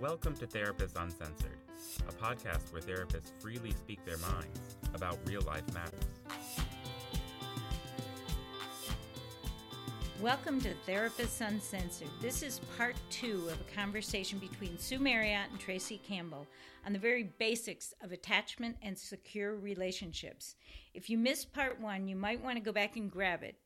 Welcome to Therapists Uncensored, a podcast where therapists freely speak their minds about real life matters. Welcome to Therapists Uncensored. This is part two of a conversation between Sue Marriott and Tracy Campbell on the very basics of attachment and secure relationships. If you missed part one, you might want to go back and grab it.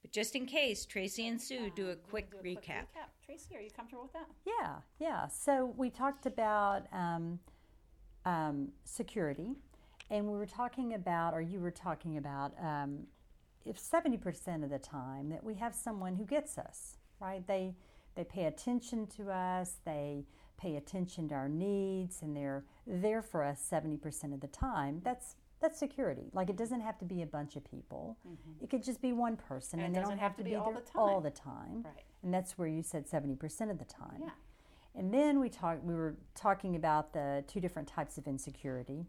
But just in case, Tracy and Sue do a quick, do a quick recap. recap. Tracy, are you comfortable with that? Yeah, yeah. So we talked about um, um, security, and we were talking about, or you were talking about, um, if seventy percent of the time that we have someone who gets us, right? They they pay attention to us, they pay attention to our needs, and they're there for us seventy percent of the time. That's that's security. Like it doesn't have to be a bunch of people. It could just be one person, And and, it they don't doesn't have, have to be be all the all time. the time. Right. And that's where you said seventy percent of the time. Yeah. And then we talked. We were talking about the two different types of insecurity,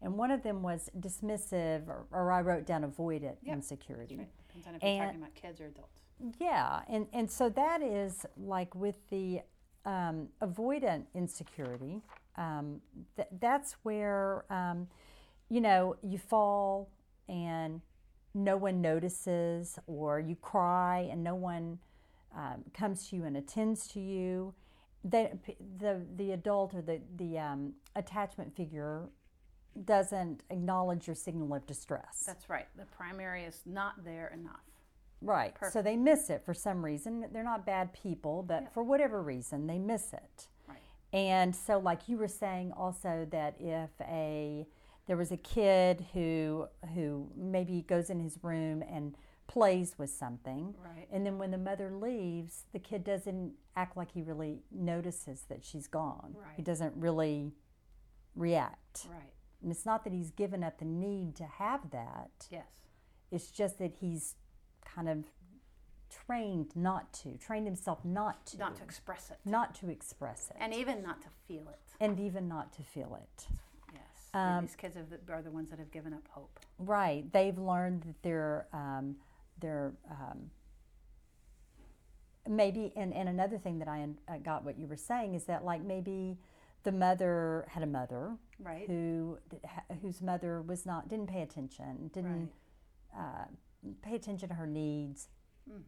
and one of them was dismissive, or, or I wrote down avoidant Yep. insecurity. Right. Depends on if you're And- talking about kids or adults. Yeah, and and so that is like with the um, avoidant insecurity. Um, th- that's where um, you know you fall and no one notices, or you cry and no one um, comes to you and attends to you. They, the the adult or the the um, attachment figure doesn't acknowledge your signal of distress. That's right. The primary is not there enough. Right. So they miss it for some reason. They're not bad people, but Yeah. for whatever reason, they miss it. Right. And so, like you were saying, also that if a there was a kid who who maybe goes in his room and plays with something, Right. and then when the mother leaves, the kid doesn't act like he really notices that she's gone. He doesn't really react. Right. And it's not that he's given up the need to have that. Yes. It's just that he's kind of trained not to, trained himself not to, Not to express it. not to express it, And even not to feel it. and even not to feel it. Um, These kids are the, are the ones that have given up hope. Right? They've learned that they're um, they're um, maybe. And, and another thing that I got what you were saying is that like maybe the mother had a mother Right. who whose mother was not didn't pay attention, didn't uh, pay attention to her needs. Right.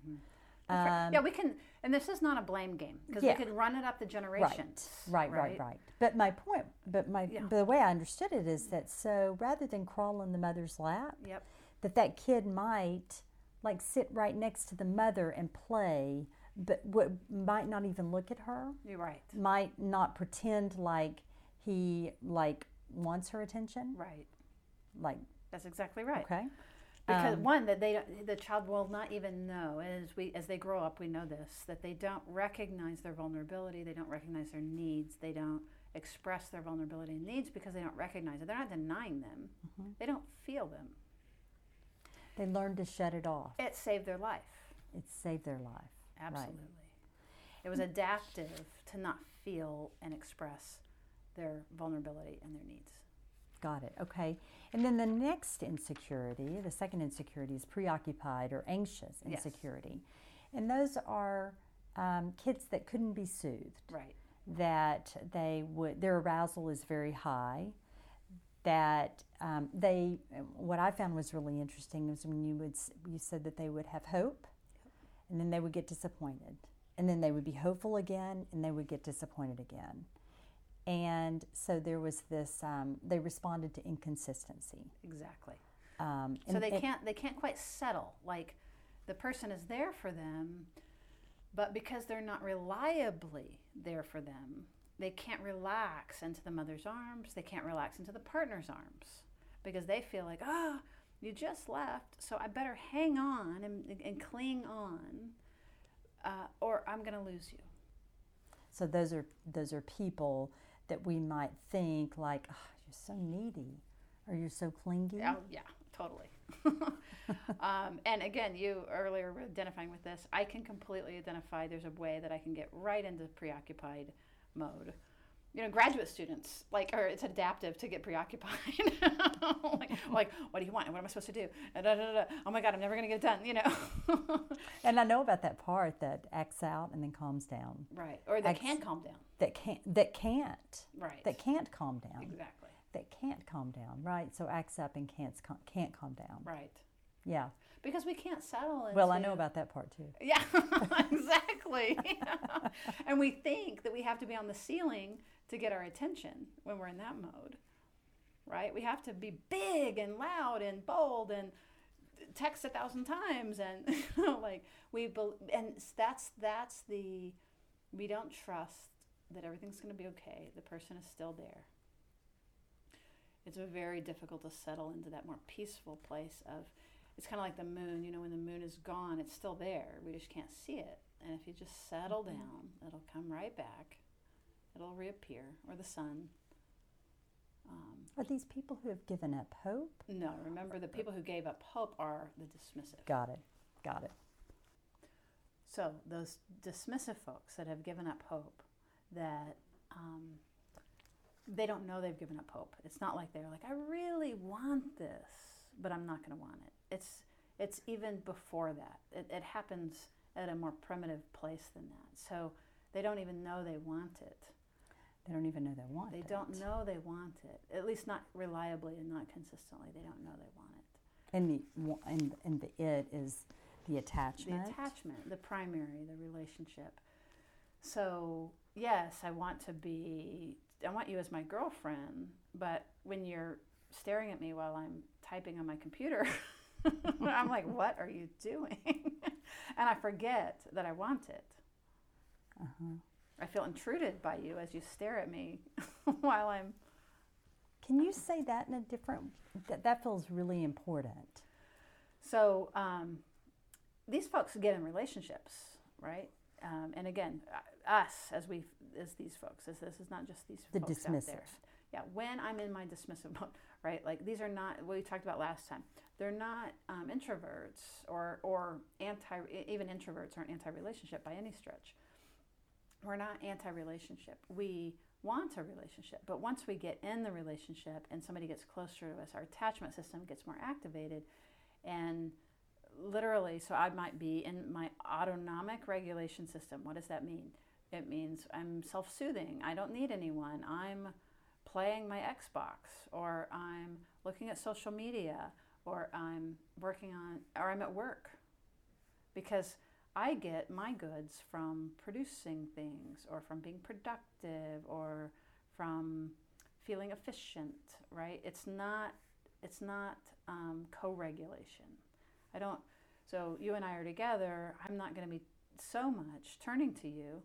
Um, yeah, we can, and this is not a blame game because Yeah. we could run it up the generations. Right, right, right, right. But my point, but my, Yeah. but the way I understood it is that so rather than crawl in the mother's lap, Yep. that that kid might like sit right next to the mother and play, but what might not even look at her, You're right. might not pretend like he like wants her attention, Right. like That's exactly right. okay, Because Um, one that they don't, the child will not even know as we as they grow up we know this that they don't recognize their vulnerability they don't recognize their needs they don't express their vulnerability and needs because they don't recognize it they're not denying them Mm-hmm. they don't feel them they learn to shut it off. it saved their life It saved their life. Right. absolutely it was adaptive to not feel and express their vulnerability and their needs Got it. Okay. And then the next insecurity, the second insecurity is preoccupied or anxious Yes. insecurity. And those are um, kids that couldn't be soothed, right that they would, their arousal is very high. That um, they, what I found was really interesting was when you would, you said that they would have hope and then they would get disappointed. And then they would be hopeful again and they would get disappointed again. And so there was this, um, they responded to inconsistency. exactly. Um, so they and- can't they can't quite settle. Like the person is there for them but because they're not reliably there for them they can't relax into the mother's arms. They can't relax into the partner's arms because they feel like ah you just left so i better hang on and, and cling on uh, or i'm going to lose you. So those are those are people that we might think like, oh, you're so needy, or you're so clingy. Oh, yeah, totally. um, and again, you earlier were identifying with this. I can completely identify. There's a way that I can get right into preoccupied mode you know, graduate students, like, or it's adaptive to get preoccupied. like, like, what do you want? What am I supposed to do? Da, da, da. Oh my God, I'm never going to get it done, you know? And I know about that part that acts out and then calms down. right. Or that Ex- can calm down. That can't. That can't. Right. That can't calm down. exactly. That can't calm down. Right. So acts up and can't can't calm down. Right. Yeah. Because we can't settle into. Well, I know about that part too. Yeah, exactly. and we think that we have to be on the ceiling to get our attention when we're in that mode, right? We have to be big and loud and bold and text a thousand times and like we bel and that's that's the we don't trust that everything's going to be okay. The person is still there. It's very difficult to settle into that more peaceful place of it's kind of like the moon you know when the moon is gone it's still there we just can't see it and if you just settle mm-hmm. down it'll come right back it'll reappear or the sun um, Are these people who have given up hope? no remember the people who gave up hope are the dismissive Got it. Got it. so those dismissive folks that have given up hope that um, they don't know they've given up hope it's not like they're like i really want this but i'm not going to want it it's it's even before that it, it happens at a more primitive place than that so they don't even know they want it They don't even know they want they it. They don't know they want it at least not reliably and not consistently they don't know they want it And the and and the it is the attachment. the attachment, the primary, the relationship. So, yes, I want to be, I want you as my girlfriend, but when you're staring at me while I'm typing on my computer, I'm like, what are you doing? and I forget that I want it. Uh-huh. I feel intruded by you as you stare at me while I'm Can you say that in a different? That that feels really important. So um, these folks get in relationships, right? Um, and again, uh, us as we as these folks, as this is not just these The folks out dismissive. there. Yeah, when I'm in my dismissive mode, right? Like these are not what we talked about last time. They're not um, introverts or or anti even introverts aren't anti-relationship by any stretch. We're not anti-relationship. We want a relationship, but once we get in the relationship and somebody gets closer to us, our attachment system gets more activated, and literally, so I might be in my autonomic regulation system. What does that mean? It means I'm self soothing. I don't need anyone. I'm playing my Xbox, or I'm looking at social media, or I'm working on, or I'm at work. Because I get my goods from producing things, or from being productive, or from feeling efficient, right? It's not, it's not um, co-regulation. I don't. So you and I are together. I'm not going to be so much turning to you.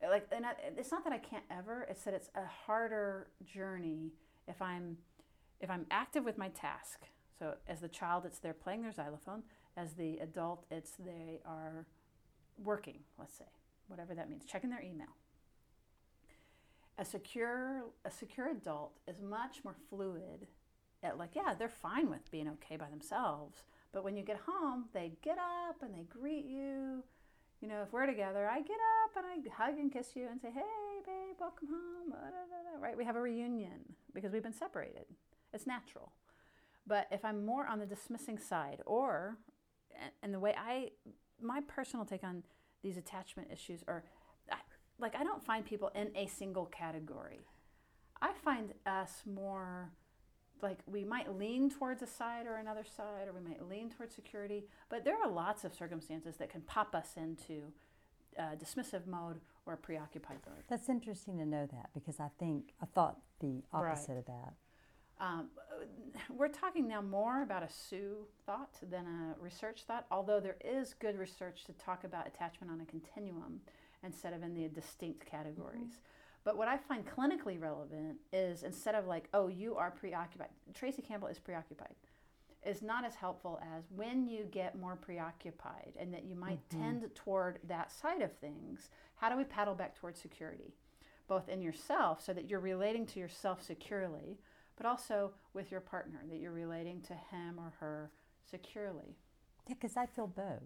Like, and I, it's not that I can't ever. It's that it's a harder journey if I'm, if I'm active with my task. So as the child, it's they're playing their xylophone. As the adult, it's they are working. Let's say whatever that means, checking their email. A secure, a secure adult is much more fluid. At like, yeah, they're fine with being okay by themselves. But when you get home, they get up and they greet you. You know, if we're together, I get up and I hug and kiss you and say, "Hey, babe, welcome home." Right? We have a reunion because we've been separated. It's natural. But if I'm more on the dismissing side, or and the way I, my personal take on these attachment issues are, like I don't find people in a single category. I find us more like we might lean towards a side or another side, or we might lean towards security. But there are lots of circumstances that can pop us into uh, dismissive mode or preoccupied mode. That's interesting to know that because I think I thought the opposite of that. Um, we're talking now more about a Sue thought than a research thought, although there is good research to talk about attachment on a continuum instead of in the distinct categories. But what I find clinically relevant is instead of like, oh, you are preoccupied, Tracy Campbell is preoccupied, is not as helpful as when you get more preoccupied and that you might tend toward that side of things. How do we paddle back towards security? Both in yourself, so that you're relating to yourself securely, but also with your partner, that you're relating to him or her securely. Yeah, because I feel both.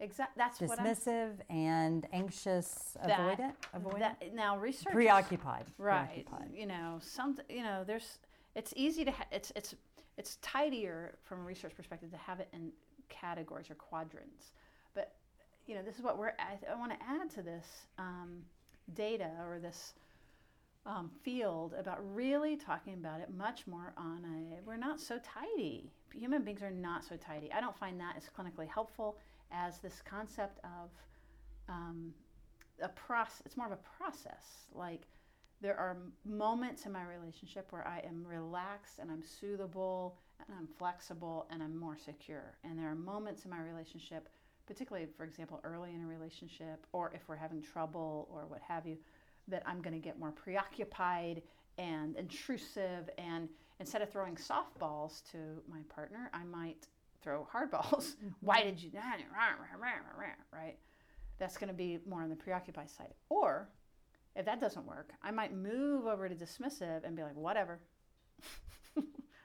Exactly. That's what I'm dismissive and anxious, that- avoidant, avoidant, That, now research preoccupied, right preoccupied. you know some you know there's it's easy to ha- it's it's it's tidier from a research perspective to have it in categories or quadrants but you know this is what we're i, I want to add to this um, data or this um, field about really talking about it much more on a we're not so tidy. Human beings are not so tidy. I don't find that as clinically helpful as this concept of um, a process it's more of a process. Like there are moments in my relationship where I am relaxed and I'm soothable and I'm flexible and I'm more secure. And there are moments in my relationship, particularly, for example, early in a relationship or if we're having trouble or what have you, that I'm going to get more preoccupied and intrusive. And instead of throwing softballs to my partner, I might throw hardballs. Mm-hmm. Why did you? Right? That's going to be more on the preoccupied side. Or if that doesn't work, I might move over to dismissive and be like, whatever.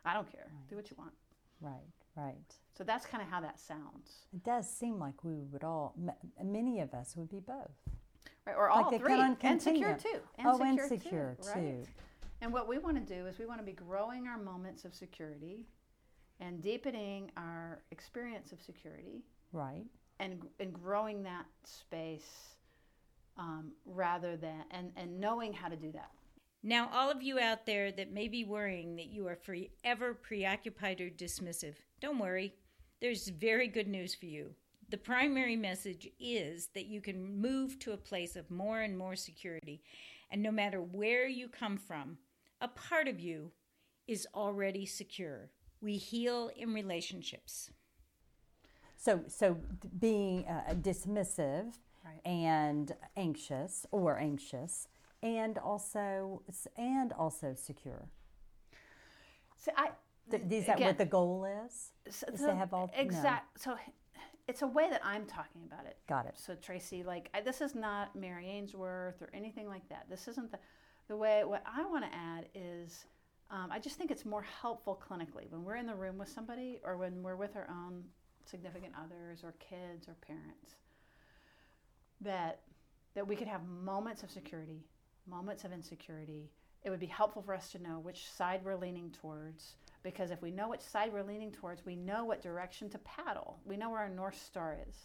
I don't care. Do what you want. Right, right. So that's kind of how that sounds. It does seem like we would all, m- many of us would be both. Right? Or all they three. And secure continue. too. And Oh, secure and secure too. Right? And what we want to do is we want to be growing our moments of security and deepening our experience of security Right. and, and growing that space um, rather than, and, and knowing how to do that. Now, all of you out there that may be worrying that you are forever preoccupied or dismissive, don't worry. There's very good news for you. The primary message is that you can move to a place of more and more security. And no matter where you come from, a part of you is already secure. We heal in relationships. So, so being uh, dismissive Right. and anxious or anxious, and also and also secure. See, I, Th- is that again, what the goal is? so, is to have all- no. So it's a way that I'm talking about it. Got it. So Tracy, like I, this is not Mary Ainsworth or anything like that. This isn't the the way. What I want to add is, um, I just think it's more helpful clinically when we're in the room with somebody or when we're with our own significant others or kids or parents. That that we could have moments of security, moments of insecurity. It would be helpful for us to know which side we're leaning towards because if we know which side we're leaning towards, we know what direction to paddle. We know where our north star is.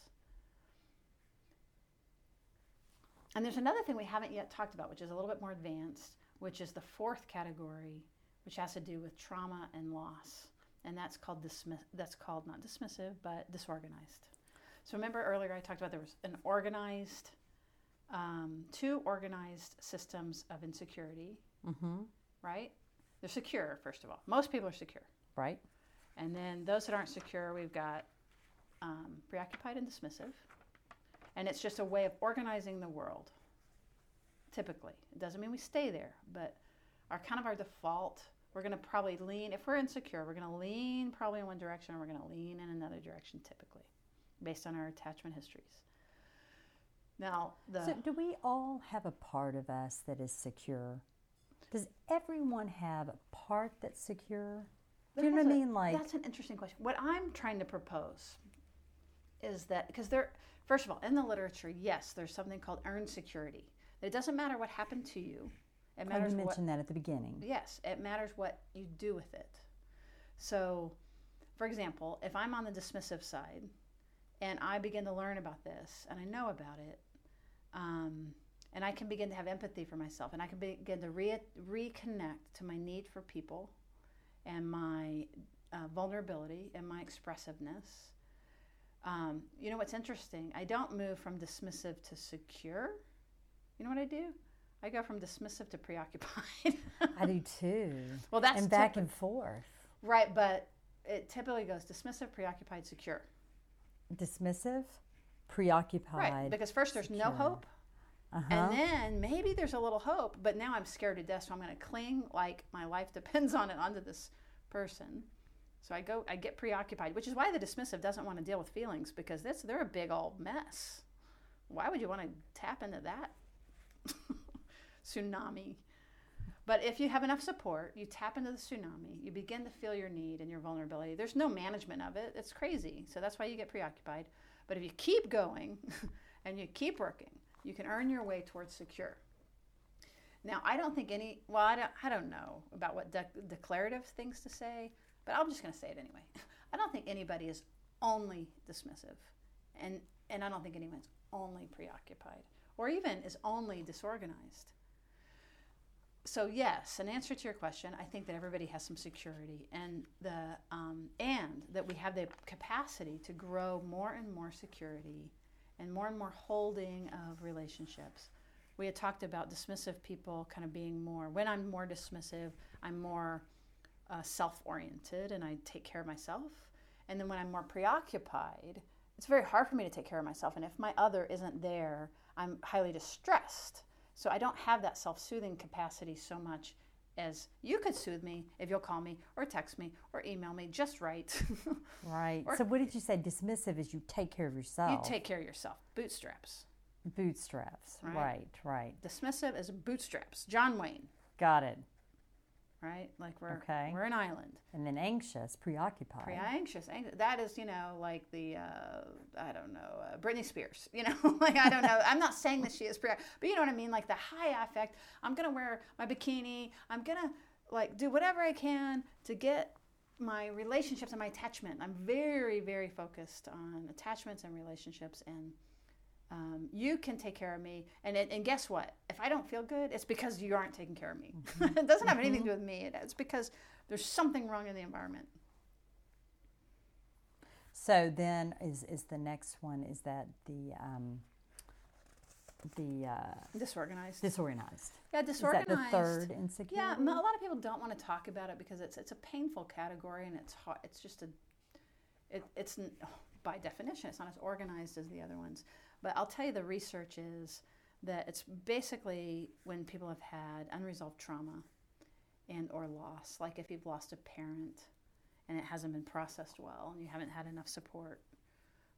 And there's another thing we haven't yet talked about, which is a little bit more advanced, which is the fourth category, which has to do with trauma and loss, and that's called dismiss. That's called not dismissive, but disorganized. So remember earlier I talked about there was an organized, um, two organized systems of insecurity, Mm-hmm. right? They're secure, first of all. Most people are secure. Right. And then those that aren't secure, we've got um, preoccupied and dismissive. And it's just a way of organizing the world, typically. It doesn't mean we stay there, but our kind of our default, we're going to probably lean, if we're insecure, we're going to lean probably in one direction and we're going to lean in another direction typically, based on our attachment histories. Now, the. So, do we all have a part of us that is secure? Does everyone have a part that's secure? Do you know what I mean? Like, that's an interesting question. What I'm trying to propose is that because there, first of all, in the literature, yes, there's something called earned security. It doesn't matter what happened to you. It oh, matters you what. mentioned that at the beginning. Yes, it matters what you do with it. So, for example, if I'm on the dismissive side and I begin to learn about this and I know about it, and I can begin to have empathy for myself and I can begin to re- reconnect to my need for people and my uh, vulnerability and my expressiveness. Um, you know what's interesting? I don't move from dismissive to secure. You know what I do? I go from dismissive to preoccupied. I do too. Well, that's and back and forth. right, but it typically goes dismissive, preoccupied, secure. Dismissive, preoccupied. Right, because first there's no hope, uh-huh. and then maybe there's a little hope, but now I'm scared to death, so I'm going to cling like my life depends on it onto this person. So I go, I get preoccupied, which is why the dismissive doesn't want to deal with feelings because that's they're a big old mess. Why would you want to tap into that tsunami? But if you have enough support, you tap into the tsunami, you begin to feel your need and your vulnerability. There's no management of it. It's crazy. So that's why you get preoccupied. But if you keep going and you keep working, you can earn your way towards secure. Now, I don't think any, well, I don't, I don't know about what de- declarative things to say, but I'm just going to say it anyway. I don't think anybody is only dismissive, and, and I don't think anyone's only preoccupied or even is only disorganized. So yes, in answer to your question, I think that everybody has some security, and the um, and that we have the capacity to grow more and more security, and more and more holding of relationships. We had talked about dismissive people kind of being more. When I'm more dismissive, I'm more uh, self-oriented, and I take care of myself. And then when I'm more preoccupied, it's very hard for me to take care of myself. And if my other isn't there, I'm highly distressed. So I don't have that self soothing capacity so much as you could soothe me if you'll call me or text me or email me just right. Right. So what did you say? Dismissive is you take care of yourself. you take care of yourself. Bootstraps. bootstraps. Right. Right. Right. Dismissive is bootstraps. John Wayne, Got it. Right? Like we're Okay. we're an island. And then anxious, preoccupied. Pre anxious. Anx- That is, you know, like the uh, I don't know, uh, Britney Spears. You know, like I don't know. I'm not saying that she is pre, but you know what I mean. Like the high affect. I'm gonna wear my bikini. I'm gonna like do whatever I can to get my relationships and my attachment. I'm very, very focused on attachments and relationships and. Um, you can take care of me, and it, and guess what? If I don't feel good, it's because you aren't taking care of me. it doesn't have anything to do with me. It's because there's something wrong in the environment. So then is is the next one is that the um, the uh, Disorganized. disorganized. Yeah, disorganized Is that the third insecurity? Yeah, a lot of people don't want to talk about it because it's it's a painful category and it's hard. It's just a, it, it's by definition it's not as organized as the other ones. But I'll tell you, the research is that it's basically when people have had unresolved trauma and or loss, like if you've lost a parent and it hasn't been processed well and you haven't had enough support.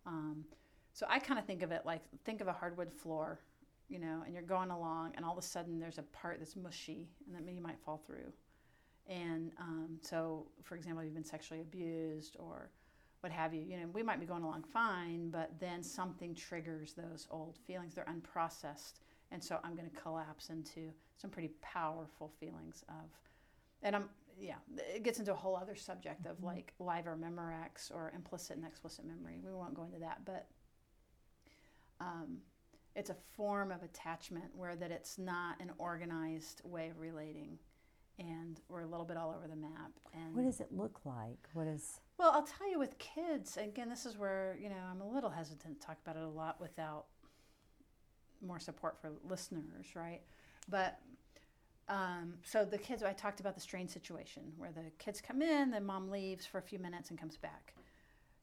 Um, so I kind of think of it like think of a hardwood floor you know, and you're going along, and all of a sudden there's a part that's mushy, and that you might fall through. And um, so, for example, you've been sexually abused or what have you. You know, we might be going along fine, but then something triggers those old feelings. They're unprocessed, and so I'm going to collapse into some pretty powerful feelings of, and I'm yeah, it gets into a whole other subject of like live or memorex or implicit and explicit memory. We won't go into that, but. Um, it's a form of attachment where that it's not an organized way of relating and we're a little bit all over the map and What does it look like? What is well i'll tell you with kids again this is where you know i'm a little hesitant to talk about it a lot without more support for listeners right? But um, so the kids i talked about the strange situation where the kids come in the mom leaves for a few minutes and comes back.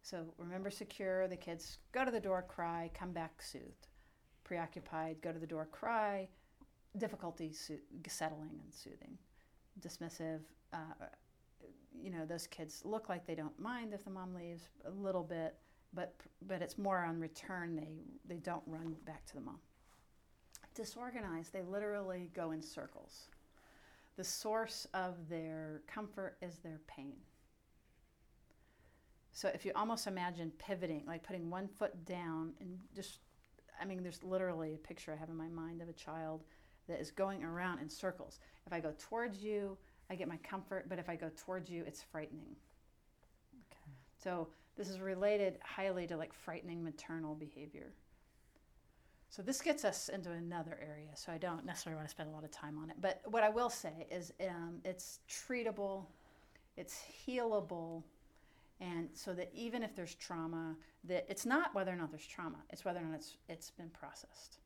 So remember secure the kids go to the door cry come back soothed. Preoccupied, go to the door, cry, difficulty so- settling and soothing, dismissive. Uh, you know, those kids look like they don't mind if the mom leaves a little bit, but but it's more on return. They they don't run back to the mom. Disorganized, they literally go in circles. The source of their comfort is their pain. So if you almost imagine pivoting, like putting one foot down and just I mean, there's literally a picture I have in my mind of a child that is going around in circles. If I go towards you, I get my comfort, but if I go towards you, it's frightening. okay? So this is related highly to like frightening maternal behavior. So this gets us into another area. So I don't necessarily want to spend a lot of time on it. But what I will say is um, it's treatable, it's healable, and so that even if there's trauma, that it's not whether or not there's trauma, it's whether or not it's it's been processed.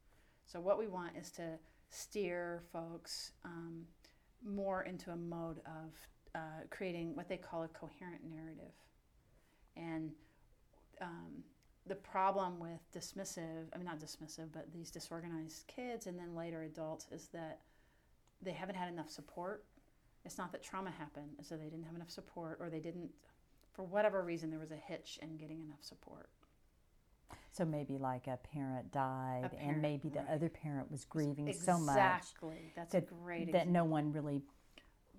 So what we want is to steer folks um, more into a mode of uh, creating what they call a coherent narrative. And um, the problem with dismissive, I mean, not dismissive, but these disorganized kids and then later adults is that they haven't had enough support. It's not that trauma happened, it's that they didn't have enough support or they didn't, for whatever reason, there was a hitch in getting enough support. So maybe like a parent died, parent, and maybe the right. other parent was grieving so much Exactly. That's that, a great that no one really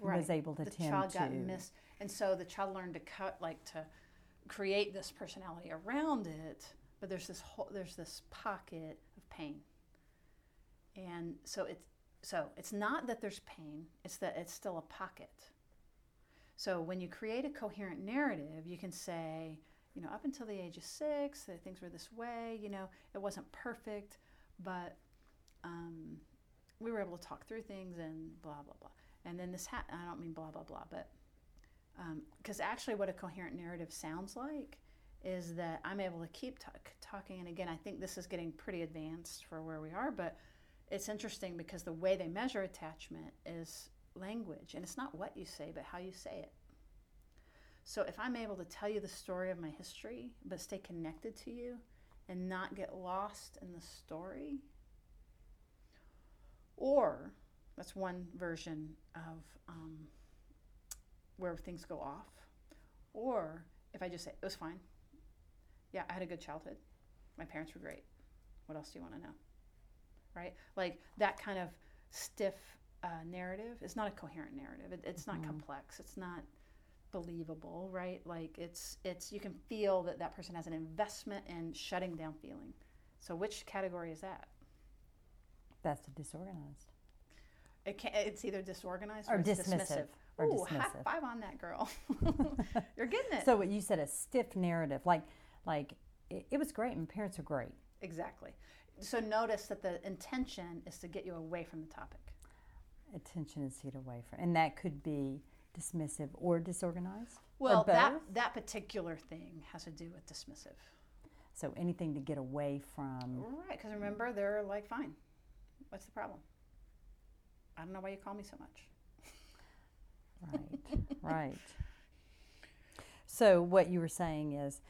Right. was able to the tend child to. got missed and so the child learned to cut like to create this personality around it but there's this whole there's this pocket of pain. And so it's so it's not that there's pain, it's that it's still a pocket. So when you create a coherent narrative, you can say, you know, up until the age of six, things were this way. You know, it wasn't perfect, but um, we were able to talk through things and blah blah blah. And then this ha- I don't mean blah blah blah, but because um, actually, what a coherent narrative sounds like is that I'm able to keep talking. And again, I think this is getting pretty advanced for where we are, but it's interesting because the way they measure attachment is language, and it's not what you say, but how you say it. So if I'm able to tell you the story of my history, but stay connected to you and not get lost in the story, or that's one version of um, where things go off. Or if I just say, it was fine. Yeah, I had a good childhood. My parents were great. What else do you want to know? Right? Like that kind of stiff uh, narrative is not a coherent narrative. It, it's not mm-hmm. complex. It's not believable, right? Like it's it's you can feel that that person has an investment in shutting down feeling. So which category is that? That's disorganized. It can, it's either disorganized or, or dismissive. dismissive. Or Ooh, dismissive. high five on that girl. You're getting it. So what you said a stiff narrative, like like it, it was great. and parents are great. Exactly. So notice that the intention is to get you away from the topic. Attention is to get away from, and that could be dismissive or disorganized. Well, or that that particular thing has to do with dismissive. So anything to get away from. Right, because remember they're like, fine. What's the problem? I don't know why you call me so much. Right, right. So what you were saying is,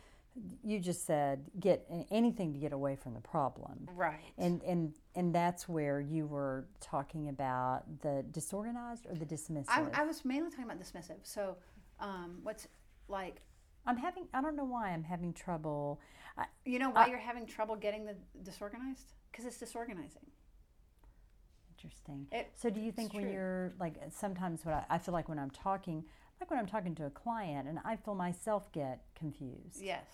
you just said get anything to get away from the problem. Right. And and and that's where you were talking about the disorganized or the dismissive. I, I was mainly talking about dismissive. So, um, what's like. I'm having. I don't know why I'm having trouble. I, you know why I, you're having trouble getting the disorganized? Because it's disorganizing. Interesting. It, so do you think when true. you're like sometimes what I, I, feel like when I'm talking, like when I'm talking to a client and I feel myself get confused. Yes.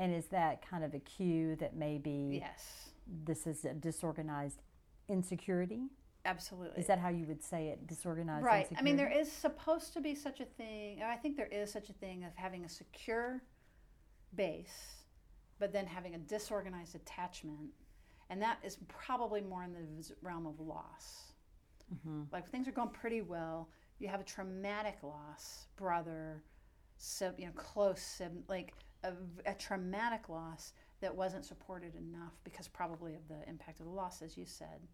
And is that kind of a cue that maybe yes this is a disorganized insecurity? Absolutely. Is that how you would say it? Disorganized. Right. Insecurity? I mean, there is supposed to be such a thing. I think there is such a thing of having a secure base, but then having a disorganized attachment and that is probably more in the realm of loss. Mm-hmm. Like things are going pretty well, you have a traumatic loss, brother, so you know, close, like a, a traumatic loss that wasn't supported enough because probably of the impact of the loss, as you said.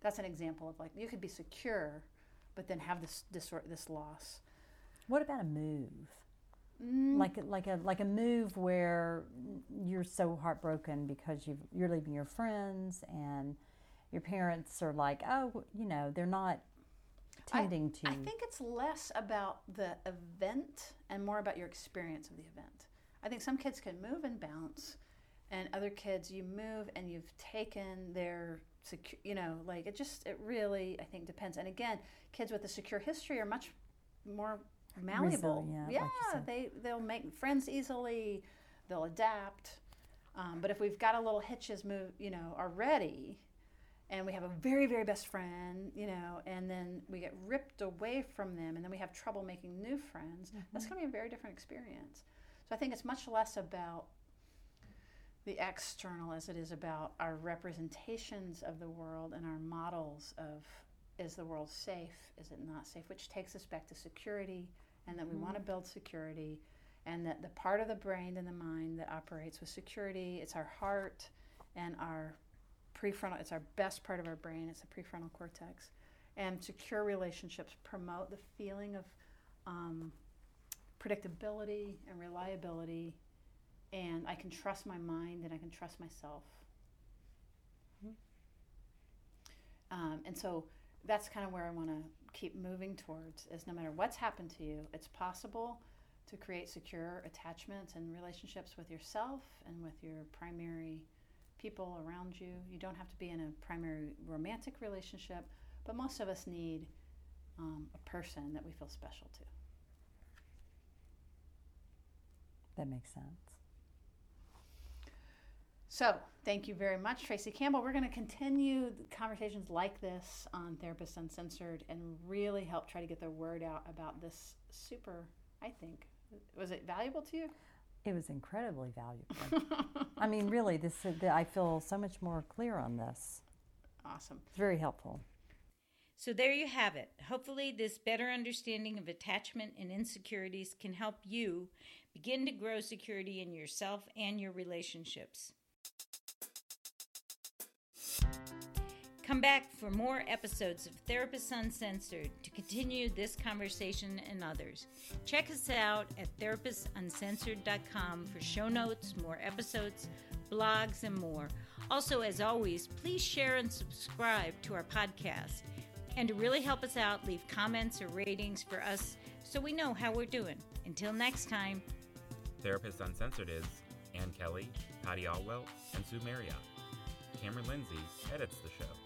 That's an example of like you could be secure, but then have this this, this loss. What about a move? Mm. Like like a like a move where you're so heartbroken because you you're leaving your friends and your parents are like, oh, you know, they're not tending I, to. I think it's less about the event and more about your experience of the event. I think some kids can move and bounce, and other kids you move and you've taken their secure. You know, like it just it really I think depends. And again, kids with a secure history are much more malleable. Resilient, yeah, like they they'll make friends easily. They'll adapt. Um, but if we've got a little hitches move, you know, already, and we have a very very best friend, you know, and then we get ripped away from them, and then we have trouble making new friends. Mm-hmm. That's going to be a very different experience. So I think it's much less about the external as it is about our representations of the world and our models of is the world safe? Is it not safe? Which takes us back to security, and that we mm-hmm. want to build security, and that the part of the brain and the mind that operates with security, it's our heart and our prefrontal, it's our best part of our brain, it's the prefrontal cortex. And secure relationships promote the feeling of um, predictability and reliability, and I can trust my mind and I can trust myself. Mm-hmm. Um, and so that's kind of where I want to keep moving towards is no matter what's happened to you, it's possible to create secure attachments and relationships with yourself and with your primary people around you. You don't have to be in a primary romantic relationship, but most of us need um, a person that we feel special to. That makes sense. So, thank you very much, Tracy Campbell. We're going to continue conversations like this on Therapists Uncensored and really help try to get the word out about this super, I think. Was it valuable to you? It was incredibly valuable. I mean, really, this I feel so much more clear on this. Awesome. It's very helpful. So there you have it. Hopefully, this better understanding of attachment and insecurities can help you begin to grow security in yourself and your relationships. Come back for more episodes of Therapists Uncensored to continue this conversation and others. Check us out at therapistuncensored.com for show notes, more episodes, blogs, and more. Also, as always, please share and subscribe to our podcast. And to really help us out, leave comments or ratings for us so we know how we're doing. Until next time. Therapists Uncensored is Ann Kelly, Patty Olwell, and Sue Marriott. Cameron Lindsay edits the show.